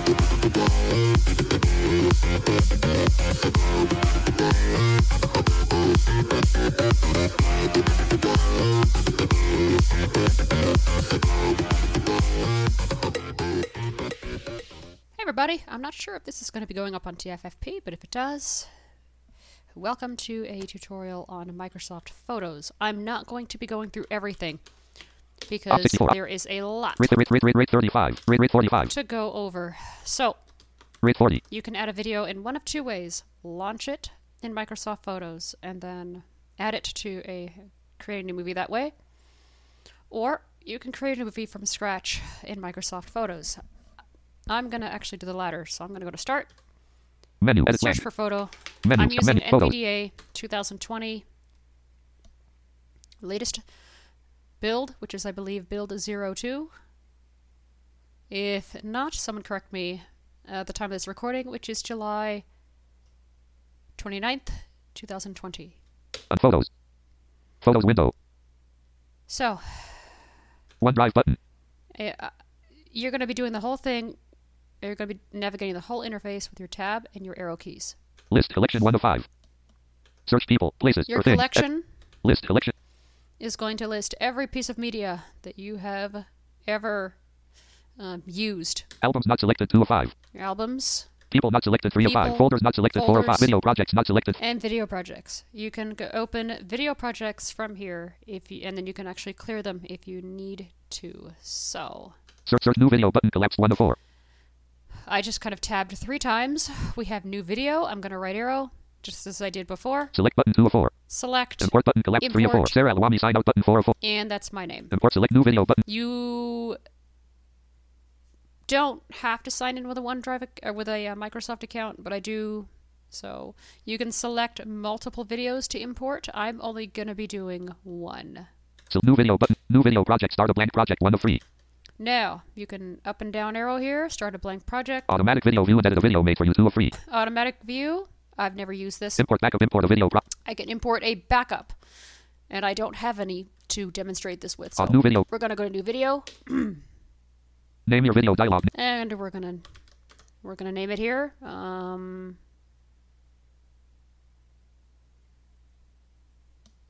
Hey everybody, I'm not sure if this is going to be going up on TFFP, but if it does, welcome to a tutorial on Microsoft Photos. I'm not going to be going through everything because there is a lot Rate, rate, rate, rate, rate 35. Rate, rate 45. to go over. So, Rate 40. you can add a video in one of two ways. Launch it in Microsoft Photos and then add it to a create a new movie that way. Or you can create a movie from scratch in Microsoft Photos. I'm going to actually do the latter. So I'm going to go to start, Menu. Edit search for photo. Menu. I'm using Menu. NVDA 2020 latest build, which is I believe build 02. If not, someone correct me at the time of this recording, which is July 29th, 2020. On photos. Photos window. So, One OneDrive button. eh, uh, you're going to be doing the whole thing. You're going to be navigating the whole interface with your tab and your arrow keys. List. Collection 1 of 5. Search people, places, Your or things. collection List. Collection. Is going to list every piece of media that you have ever um, used. Albums not selected 2 of 5. Your albums People not selected 3 of 5. Folders not selected 4 of 5. Video projects not selected. and video projects. You can go open video projects from here if you, and then you can actually clear them if you need to. So Search, search new video button. Collapse 1 of 4. I just kind of tabbed three times. We have new video. I'm going to right arrow just as I did before. Select button 2 of 4. Select, Import button. Collapse 3 of 4. Import. Sarah Alwami sign out button 4 of 4. and that's my name. Import select new video button. You don't have to sign in with a OneDrive or with a uh, Microsoft account, but I do. So you can select multiple videos to import. I'm only going to be doing one. So new video button. New video project. Start a blank project 1 of 3. Now you can up and down arrow here, start a blank project, Automatic video view and edit a video made for you 2 of 3. automatic view. I've never used this. Import backup. Import a video. Pro- I can import a backup, and I don't have any to demonstrate this with. So new video. we're going to go to new video, Name your video dialog. and we're gonna we're gonna name it here. Um,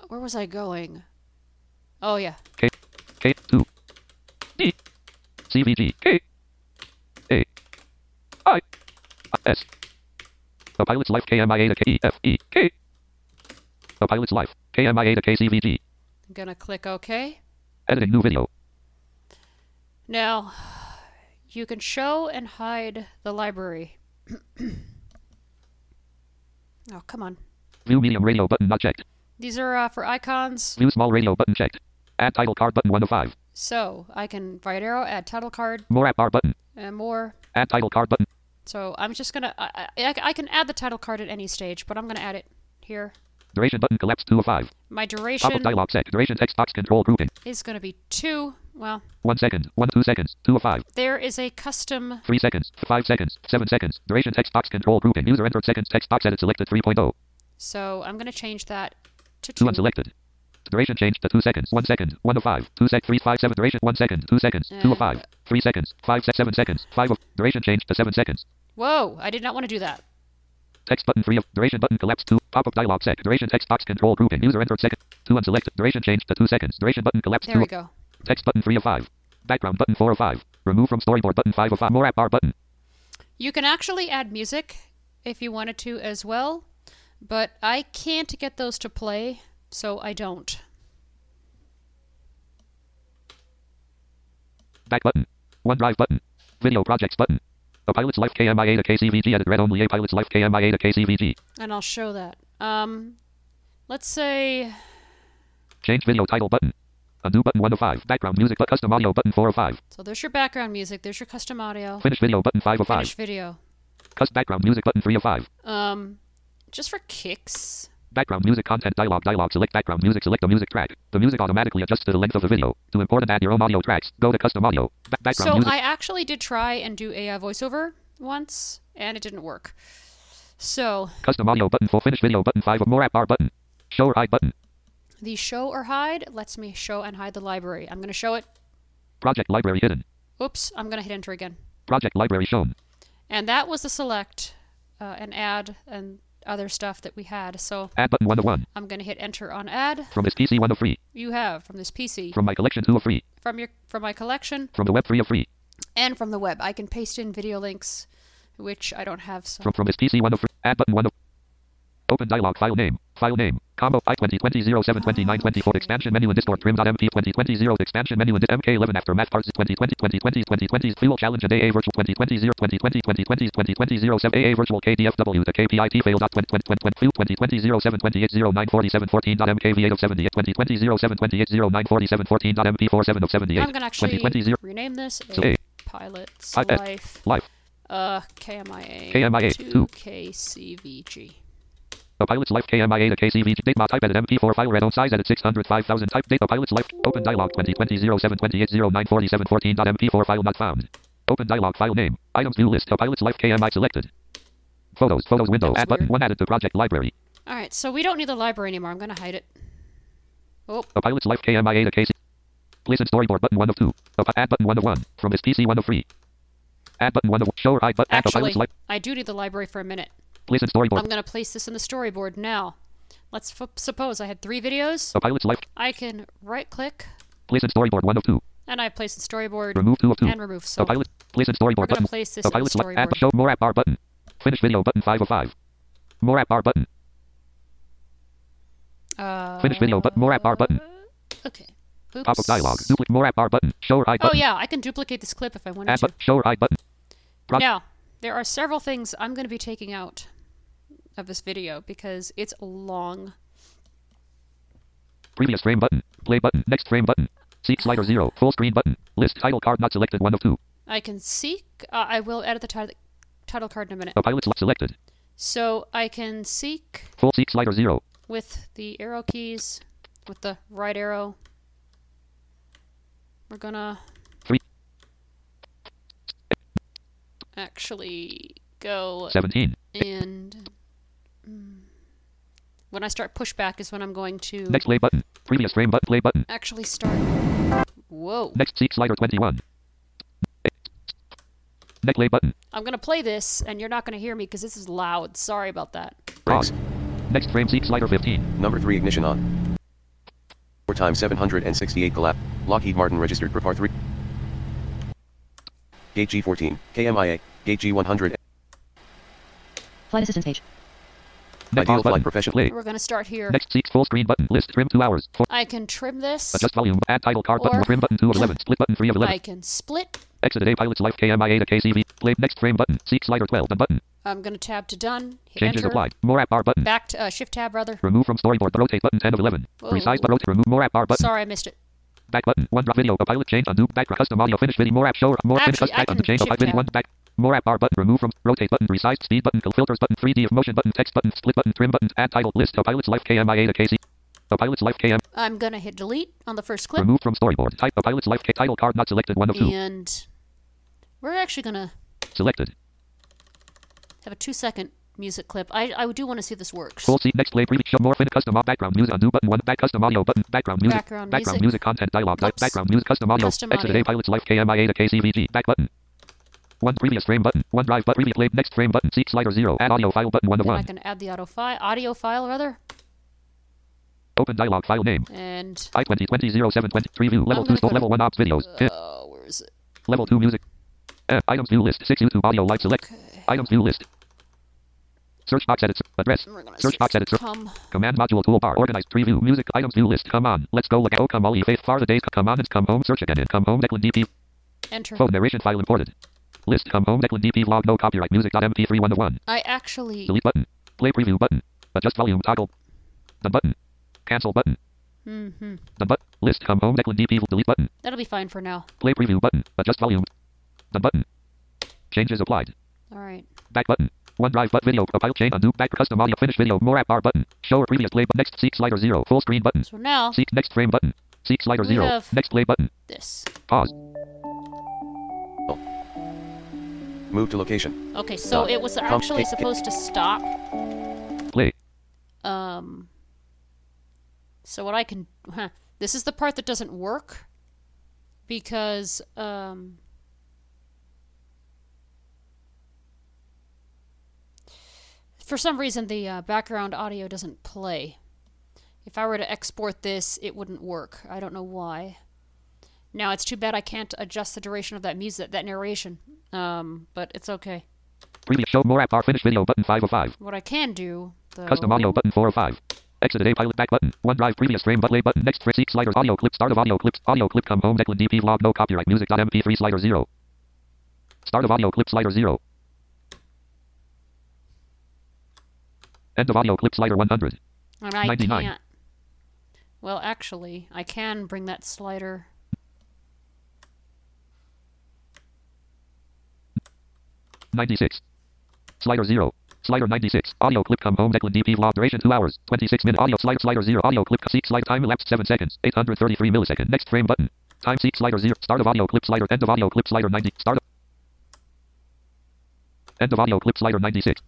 where was I going? Oh yeah, K K two D CVG K A I S A pilot's life KMIA to K E F E K. A pilot's life KMIA to KCVG I'm gonna click OK. editing new video. Now, you can show and hide the library. oh come on, view medium radio button not checked. These are uh, for icons. view small radio button checked. Add title card button 1 of 5 So I can right arrow, add title card, more app bar button. And more. add title card button So I'm just gonna I, I, I can add the title card at any stage, but I'm gonna add it here. duration button collapse 2 of 5 My duration. pop duration up dialog set duration text box control grouping is gonna be two. Well, 1 second 1 2 seconds 2 of 5 there is a custom. 3 seconds 5 seconds 7 seconds duration text box control grouping user entered seconds text box edit selected 3.0 So I'm gonna change that to 2 two. unselected. Duration changed to 2 seconds. 1 second. 1 of 5. 2 sec. 3 5 7. Duration 1 second. 2 seconds. 2 of 5. Uh. 3 seconds. 5 sec. 7 seconds. 5 of. Duration changed to 7 seconds. Whoa! I did not want to do that. Text button 3 of. Duration button collapse 2. Pop up dialog set. Duration text box control grouping. User entered second. 2 unselected. Duration changed to 2 seconds. Duration button collapse There 2. we go. Text button 3 of 5. Background button 4 of 5. Remove from storyboard button 5 of 5. More app bar button. You can actually add music if you wanted to as well, but I can't get those to play, so I don't. Back button. OneDrive button. Video projects button. A pilot's life KMIA to KCVG edit read only a pilot's life KMIA to KCVG. And I'll show that. Um, let's say Change video title button. A new button 1 of 5. Background music but custom audio button 4 of 5. so. There's your background music. There's your custom audio. Finish video button 5 of 5. Finish video. Custom background music button 3 of 5. Um, just for kicks. Background music content dialog dialog select background music select the music track. The music automatically adjusts to the length of the video. To import and add your own audio tracks, go to custom audio. Ba- background So music. I actually did try and do a uh, voiceover once, and it didn't work. So Custom audio button full finish video button 5 of more app bar button. Show or hide button. the show or hide lets me show and hide the library. I'm going to show it. Project library hidden. Oops, I'm going to hit enter again. Project library shown. And that was the select uh, and add and other stuff that we had. So Add button 1 of 1. I'm going to hit enter on add. From this PC 1 of free. You have from this PC, From my collection 2 of free. from your from my collection, From the web 3 of free. and from the web. I can paste in video links, which I don't have. So From from this PC 1 of free. Add button 1 of. Open dialog file name. File name. Combo I 2020 07 29 24 expansion menu and distort trim.mp 2020 0 expansion menu and MK11 aftermath parts 2020 2020 2020 fuel challenge and AA virtual 2020 0 2020 2020 2020 07 AA virtual KDFW the KPIT fail dot 2020 fuel 2020 07 28 09 47 14 dot MKV8 of 78 2020 07 28 09 47 14 dot MP4 7 of 78 I'm to actually 2020 0 rename this So a A. pilot's life. life Uh, KMIA. KMIA, to two. KCVG. A pilot's life KMIA to KCV date type edit MP4 file read on size edit 605,000 type date a pilot's life open dialog 2020 07 28 09 47 14 dot MP4 file not found. Open dialog file name items view list a pilot's life KMI selected. Photos photos window add button one added to project library. All right, so we don't need the library anymore. I'm going to hide it. Oh, A pilot's life KMIA to KC. Place in storyboard button one of two. A add button one of one from this PC one of three. Add button one of show or hide but add a actually, pilot's life. I do need the library for a minute. Place in storyboard. I'm going to place this in the storyboard now. Let's f- suppose I had three videos. A pilot's life. I can right click Place in storyboard one of two. and I place in storyboard Remove two of two. and remove. So A pilot. Place in storyboard button. to place this A in the pilot's. Add storyboard. show more app bar button. Finish video button five of five. More app bar button. Uh, Finish video but more app bar button. Okay. Oops. Pop up dialog. Duplicate more app bar button. Show or hide Oh yeah, I can duplicate this clip if I wanted Add to. but show hide button. Pro- Now, there are several things I'm going to be taking out of this video because it's long. Previous frame button. Play button. Next frame button. Seek slider zero. Full screen button. List title card not selected one of two. I can seek. Uh, I will edit the title title card in a minute. A pilot's selected. So I can seek Full seek slider zero. with the arrow keys, with the right arrow. We're gonna Three. actually go Seventeen. and mm, when I start pushback is when I'm going to Next play button. Previous frame but play button. actually start. Whoa! Next seek slider twenty one. Next play button. I'm gonna play this, and you're not gonna hear me because this is loud. Sorry about that. Pause. Next frame seek slider fifteen. Number 3 ignition on. 4 times 768 collapse. Lockheed Martin registered per par 3. Gate G14, KMIA, Gate G100, Flight assistance page. Next Ideal pause button. professional. Play. We're gonna start here. Next seek full screen button. List trim two hours. Four. I can trim this. Adjust volume. Add title card button. Trim button two of eleven. Split button three of eleven. I can split. Exit a pilot's life KMIA to KCV. Play next frame button. Seek slider 12. Done button. I'm gonna tab to done. Hit Changes enter. applied. More app bar button. Back to uh, shift tab rather. Remove from storyboard. Rotate button 10 of 11. Whoa. Resize but rotate. Remove more app bar button. Sorry, I missed it. Back button. OneDrive video. A pilot change. Undo. Back. Custom audio. Finish video. More app show. More finish. Actually, I Back. Undo. can Change. shift Five video. tab. One back. More app bar button. Remove from rotate button. Resize speed button. Filters button. 3D of motion button. Text button. Split button. Trim button. Add title list. A pilot's life KMIA to KC. A pilot's life KM. I'm gonna hit delete on the first clip, Remove from storyboard. Type a pilot's life K. Title card not selected. One of two. and we're actually gonna Selected. have a two-second music clip. I I do want to see this works. Full seat. Next play. Preview. Show more. Finish. Custom. Background music. Undo button. One. Back. Custom audio button. Background music. Background Background music. music. Content dialog. Oops. Background music. Custom audio. Custom Exit audio. a pilot's life KMIA to KCVG. Back button. One previous frame button. One drive button. preview play. Next frame button. Seek slider zero. Add audio file button one of Then I can add the auto file, audio file rather, Open dialog file name. and I twenty twenty zero seven twenty preview level two store level one ops videos. Hit. uh, where is it? Level two music. Uh, items view list. Six YouTube audio live select. Okay. Items view list. Search box edit. Address. Search box edit. come. Command module toolbar. Organized preview. Music. Items view list. Come on. Let's go. Look. Oh, come all ye faith. Far the days. Come on. It's come home. Search again. Come home. Declan DP. Enter. Phone narration file imported. List. Come home. Declan DP vlog. No copyright. Music.mp3 one of one. I actually Delete button. Play preview button. Adjust volume toggle. The button. Cancel button. Mm-hmm. The but list come home Declan DP delete button. that'll be fine for now. Play preview button. Adjust volume. The button. Changes applied. All right. Back button. OneDrive but video. Compile chain undo back custom audio finish video more app bar button. Show or previous play but next seek slider zero full screen button. So now Seek next frame button. Seek slider zero. Next play button. this. Pause. Move to location. Okay, so Stop. it was actually supposed to stop. Play. Um. So what I can, huh, this is the part that doesn't work, because um. for some reason the uh, background audio doesn't play. If I were to export this, it wouldn't work. I don't know why. Now it's too bad I can't adjust the duration of that music, that narration. Um, but it's okay. Previous show more app finish video button 5 of 5. What I can do, though, Custom audio button 4 of 5. Exit a pilot back button. OneDrive previous frame but play button. Next frame seek sliders audio clip start of audio clips audio clip come home Declan DP vlog no copyright music.mp3 slider 0. Start of audio clip slider 0. End of audio clip slider 100. and I 99. can't. Well, actually, I can bring that slider. 96. Slider 0. Slider 96. Audio clip come home Declan DP vlog duration 2 hours. 26 minute audio slider slider 0. Audio clip seek slide time elapsed 7 seconds. 833 millisecond. Next frame button. Time seek slider 0. Start of audio clip slider. End of audio clip slider 90. Start of. End of audio clip slider 96.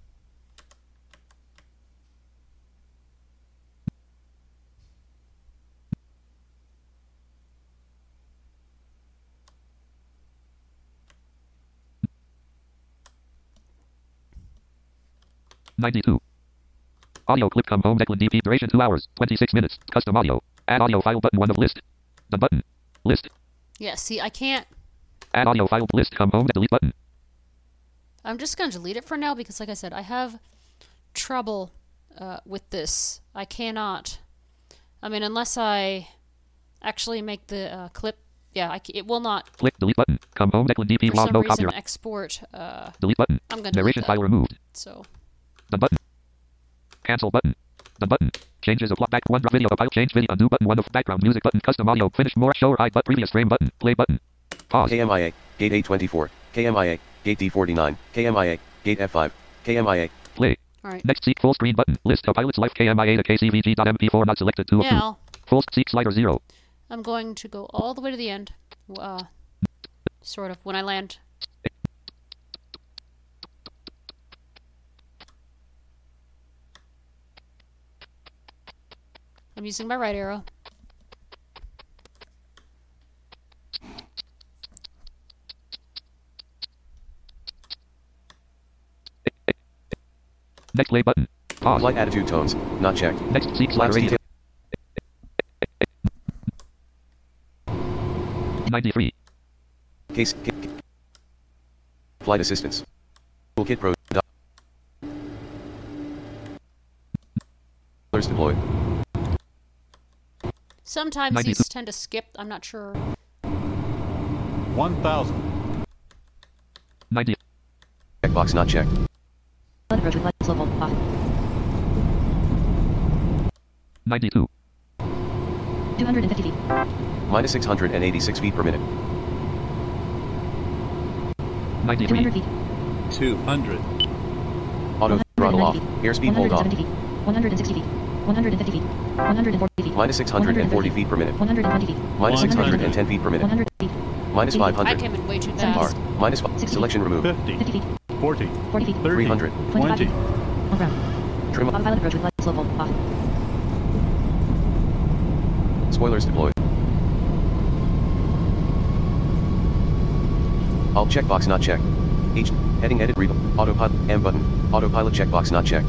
Ninety-two. Audio clip come home Declan DP duration two hours, twenty-six minutes. Custom audio. Add audio file button one of list. The button. List. Yeah, see, I can't. Add audio file list come home delete button. I'm just going to delete it for now because, like I said, I have trouble uh, with this. I cannot. I mean, unless I actually make the uh, clip. Yeah, I c- it will not, Click delete button. Come home Declan DP for log some no reason, copyright. export. Uh, Delete button. I'm going to delete Narration file removed. So, The button. Cancel button. The button. Changes of plot back OneDrive video file change video New button one of background music button custom audio finish more show or hide but previous frame button play button. Pause. KMIA, Gate A24, KMIA, Gate D49, KMIA, Gate F5, KMIA, Play. all right. Next seek full screen button. List of pilot's life KMIA to KCVG.mp4 not selected 2 of 2. Now, Full seek slider 0. I'm going to go all the way to the end. Uh, sort of, when I land. I'm using my right arrow. Next play button. Pause. Flight attitude tones, not checked. Next seek slider Flight 80. 93. case, ca- ca- flight assistance. Toolkit Pro. dot- Colors deployed. Sometimes 92. these tend to skip. I'm not sure. 1000. 90. Checkbox not checked. Pilot approach with lights low volt off. 92. 250 feet. Minus 686 feet per minute. 93. 200 feet. 200. Auto throttle off. Airspeed hold off. 170 feet. 160 feet. 150 feet. 140 feet. Minus 640 feet per minute. 120 feet. Minus 610 feet per minute. 100 feet. Minus feet. I 500. came in way too Seven R. Minus 5. Selection removed. 50. 50 feet. 40. 40 feet. 30. 300. 20. feet. On ground. Trim. Autopilot approach with lights low volt off. Spoilers deployed. Alt checkbox not checked. H. Heading edit read. Autopilot. M button. Autopilot checkbox not checked.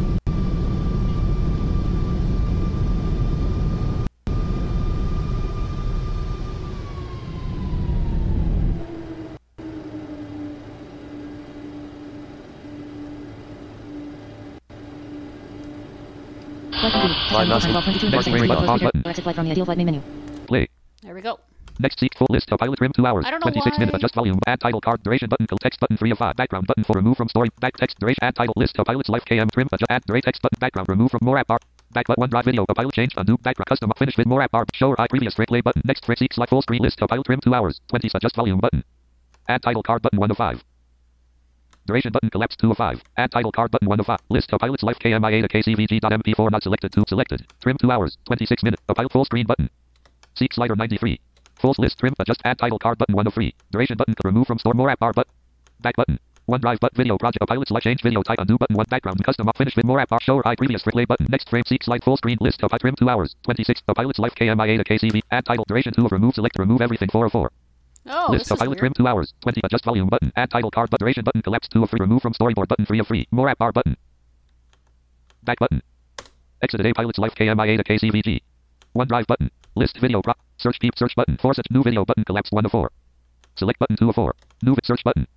Flight complete. Flight not Time 12, 22 and Next 4 frame seconds. button. Exit flight from the ideal flight main menu. Play. There we go. Next seek full list of pilot trim 2 hours. I don't know 26 minutes. why- Adjust volume. Add title card. Duration button. Fill text button 3 of 5. Background button for remove from story. Back text duration. Add title list of pilot's life KM trim. Adjust. Add duration text button. Background. Remove from more app bar. Back but one drive video. A pilot change. Undo. Background. Custom. Finish with more app bar. Show or hide previous straight play button. Next frame seek select full screen list of pilot trim 2 hours. 20. Adjust volume button. Add title card button 1 of 5. Duration button collapse 2 of 5. Add title card button 1 of 5. List of pilot's life KMIA to KCVG.mp4 not selected 2 selected. Trim 2 hours. 26 minutes. A pilot full screen button. Seek slider 93. Full list trim adjust add title card button 1 of 3. Duration button remove from store more app bar but back button. One drive but video project a pilot select change video type undo button one background custom up finish with more app bar show hide previous play button next frame seek slide full screen list of I trim 2 hours 26 a pilot's life KMIA to KCV add title duration 2 of remove select remove everything 4 of 4 Oh, list this of weird. trim 2 hours 20 adjust volume button add title card but duration button collapse 2 of 3 remove from storyboard button 3 of 3 more app bar button Back button. Exit a pilot's life KMIA to KCVG. OneDrive button. List video pro. Search peep search button. Force it. New video button collapsed 1 to 4. Select button 2 of 4. New search button.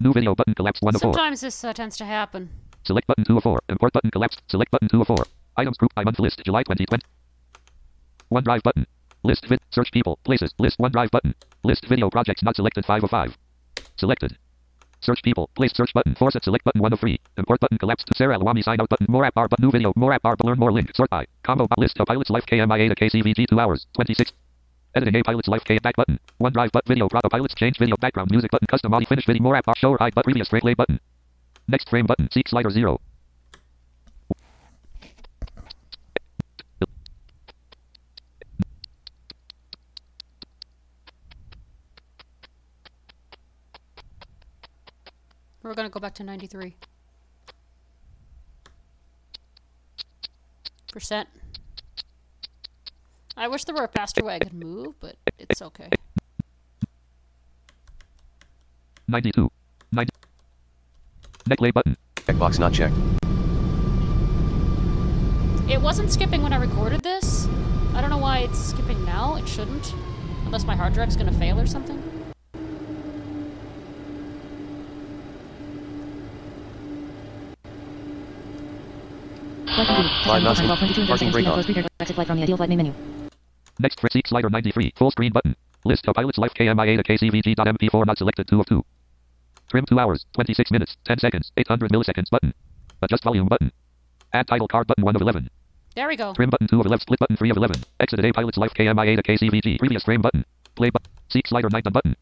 New video button collapsed 1 to 4. Sometimes this uh, tends to happen. Select button 2 of 4. Import button collapsed. Select button 2 of 4. Items group by month list July 2020. OneDrive button. List vid. Search people. Places. List OneDrive button. List video projects not selected 5 of 5. Selected. Search people. Place search button. Force it. Select button 1 of 3. Import button collapsed. To Sarah Alwami sign out button. More app bar but new video. More app bar learn more link. Sort by. Combo list of pilot's life KMIA to KCVG 2 hours. 26. Editing a pilot's life K back button. OneDrive but video pro pilots change video background music button custom audio finish video more app show or but previous frame play button. Next frame button. Seek slider 0. We're gonna go back to 93. Percent. I wish there were a faster way I could move, but it's okay. 92. 90. Neck lay button. Checkbox not checked. It wasn't skipping when I recorded this. I don't know why it's skipping now. It shouldn't. Unless my hard drive's gonna fail or something. Flight complete. Flight Touchdown not time while 22 Parking seconds. brake Close on. prepared. Exit flight from the ideal flight main menu. Next fr- seek slider 93. Full screen button. List of pilot's life KMIA to KCVG.mp4 not selected 2 of 2. Trim 2 hours, 26 minutes, 10 seconds, 800 milliseconds button. Adjust volume button. Add title card button 1 of 11. There we go. Trim button 2 of 11. Split button 3 of 11. Exit a pilot's life KMIA to KCVG. Previous frame button. Play button. Seek slider 9 done button.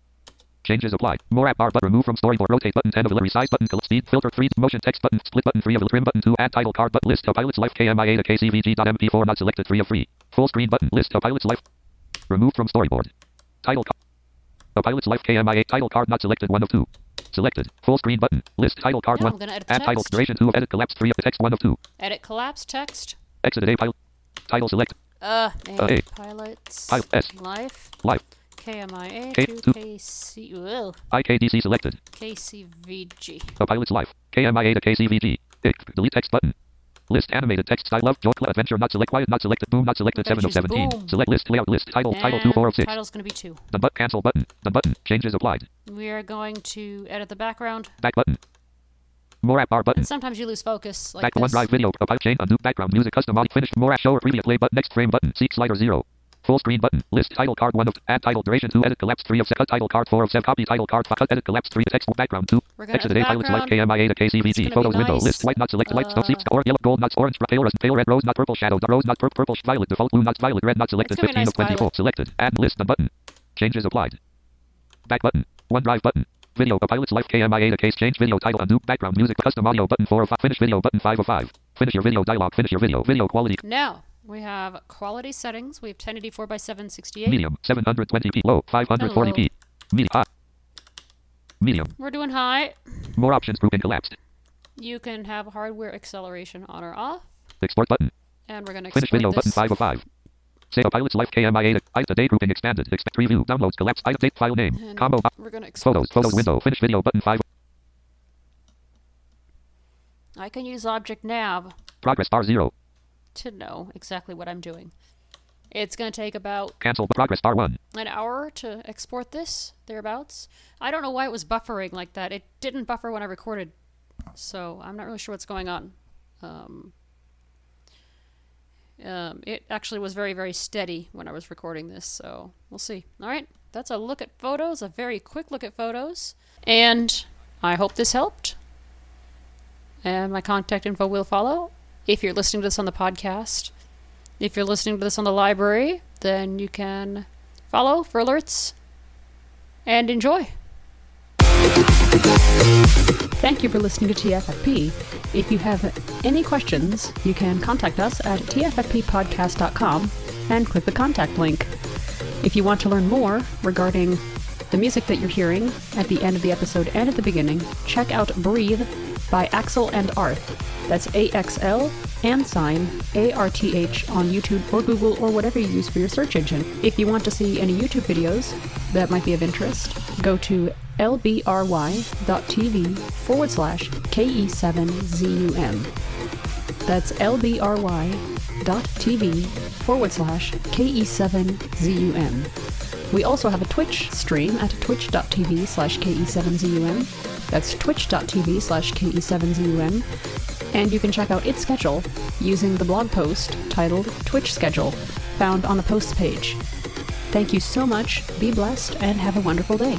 Changes applied. More app bar but remove from storyboard. Rotate button 10 of 11. Resize button. Speed filter 3. Motion text button. Split button 3 of 11. Trim button 2. Add title card button. List of pilot's life KMIA to KCVG.mp4 not selected 3 of 3. Full screen button. List of pilot's life. Remove from storyboard. Title card. A pilot's life KMIA title card not selected 1 of 2. Selected. Full screen button. List title card Now 1. I'm gonna edit the Add title text. duration 2 of edit collapse 3 of text 1 of 2. Edit collapse text. Exit a pilot. Title select. Uh, Uh, a A. pilot's Pilot S. life. Life. KMIA K- to. KC, IKDC selected. KCVG. A pilot's life. KMIA to KCVG. Ick. Delete text button. List animated text style love joy adventure not select quiet not selected boom not selected 7 of 17. boom. Select list layout list title title And 2 4 of 6. Title's gonna be two. Done but cancel button. Done button. Changes applied. We are going to edit the background. Back button. More app bar button. And sometimes you lose focus like Back this. OneDrive video. A pipe chain undo background music custom audio finish more app show or preview play button next frame button. Seek slider 0. Full screen button. List title card. 1 of add title duration. 2 edit collapse. 3 of 7 cut title card. 4 of 7 copy title card. 5 cut edit collapse. 3 text. Background. 2 We're gonna exit a the pilot's life. KMIA to gonna photos. Window. nice. list. White not selected light stop Uh, seats. Or yellow. Gold nuts orange. Pale red. Pale red. Rose not purple. Shadow. Rose not purple, purple. Violet. Default. Blue not violet. Red not selected. Gonna 15 of 24 selected. Add list. The button. Changes applied. Back button. OneDrive button. Video. A pilot's life KMIA to case change. Video title. Undo. Background. Music. Custom audio button. 4 of 5 finish video button. 5 of 5 finish your video dialog finish your video. Video quality. Now we have quality settings. We have 1084 by 768. medium 720p low 540p medium high. Medium. We're doing high. more options grouping collapsed. You can have hardware acceleration on or off, export button. And we're gonna finish video this. button 5 of 5 Say a pilot's life KMIA to item today grouping expanded. Expect preview. Downloads collapse item date file name. And combo. we're gonna export photos. Photos window. Finish video button 5 I can use Object Nav. Progress bar 0 to know exactly what I'm doing. It's gonna take about cancel progress bar 1 an hour to export this, thereabouts. I don't know why it was buffering like that. It didn't buffer when I recorded, so I'm not really sure what's going on. Um, um, it actually was very, very steady when I was recording this, so we'll see. All right, that's a look at photos, a very quick look at photos, and I hope this helped. And my contact info will follow. If you're listening to this on the podcast, if you're listening to this on the library, then you can follow for alerts and enjoy. Thank you for listening to TFFP. If you have any questions, you can contact us at tffppodcast.com and click the contact link. If you want to learn more regarding the music that you're hearing at the end of the episode and at the beginning, check out Breathe by Axel and Arth. That's A X L and sign A R T H on YouTube or Google or whatever you use for your search engine. If you want to see any YouTube videos that might be of interest, go to lbry.tv forward slash KE7ZUM. That's lbry dot tv forward slash ke7zum. We also have a Twitch stream at twitch.tv slash ke7zum. That's twitch.tv slash ke7zum. And you can check out its schedule using the blog post titled Twitch Schedule, found on the posts page. Thank you so much, be blessed, and have a wonderful day.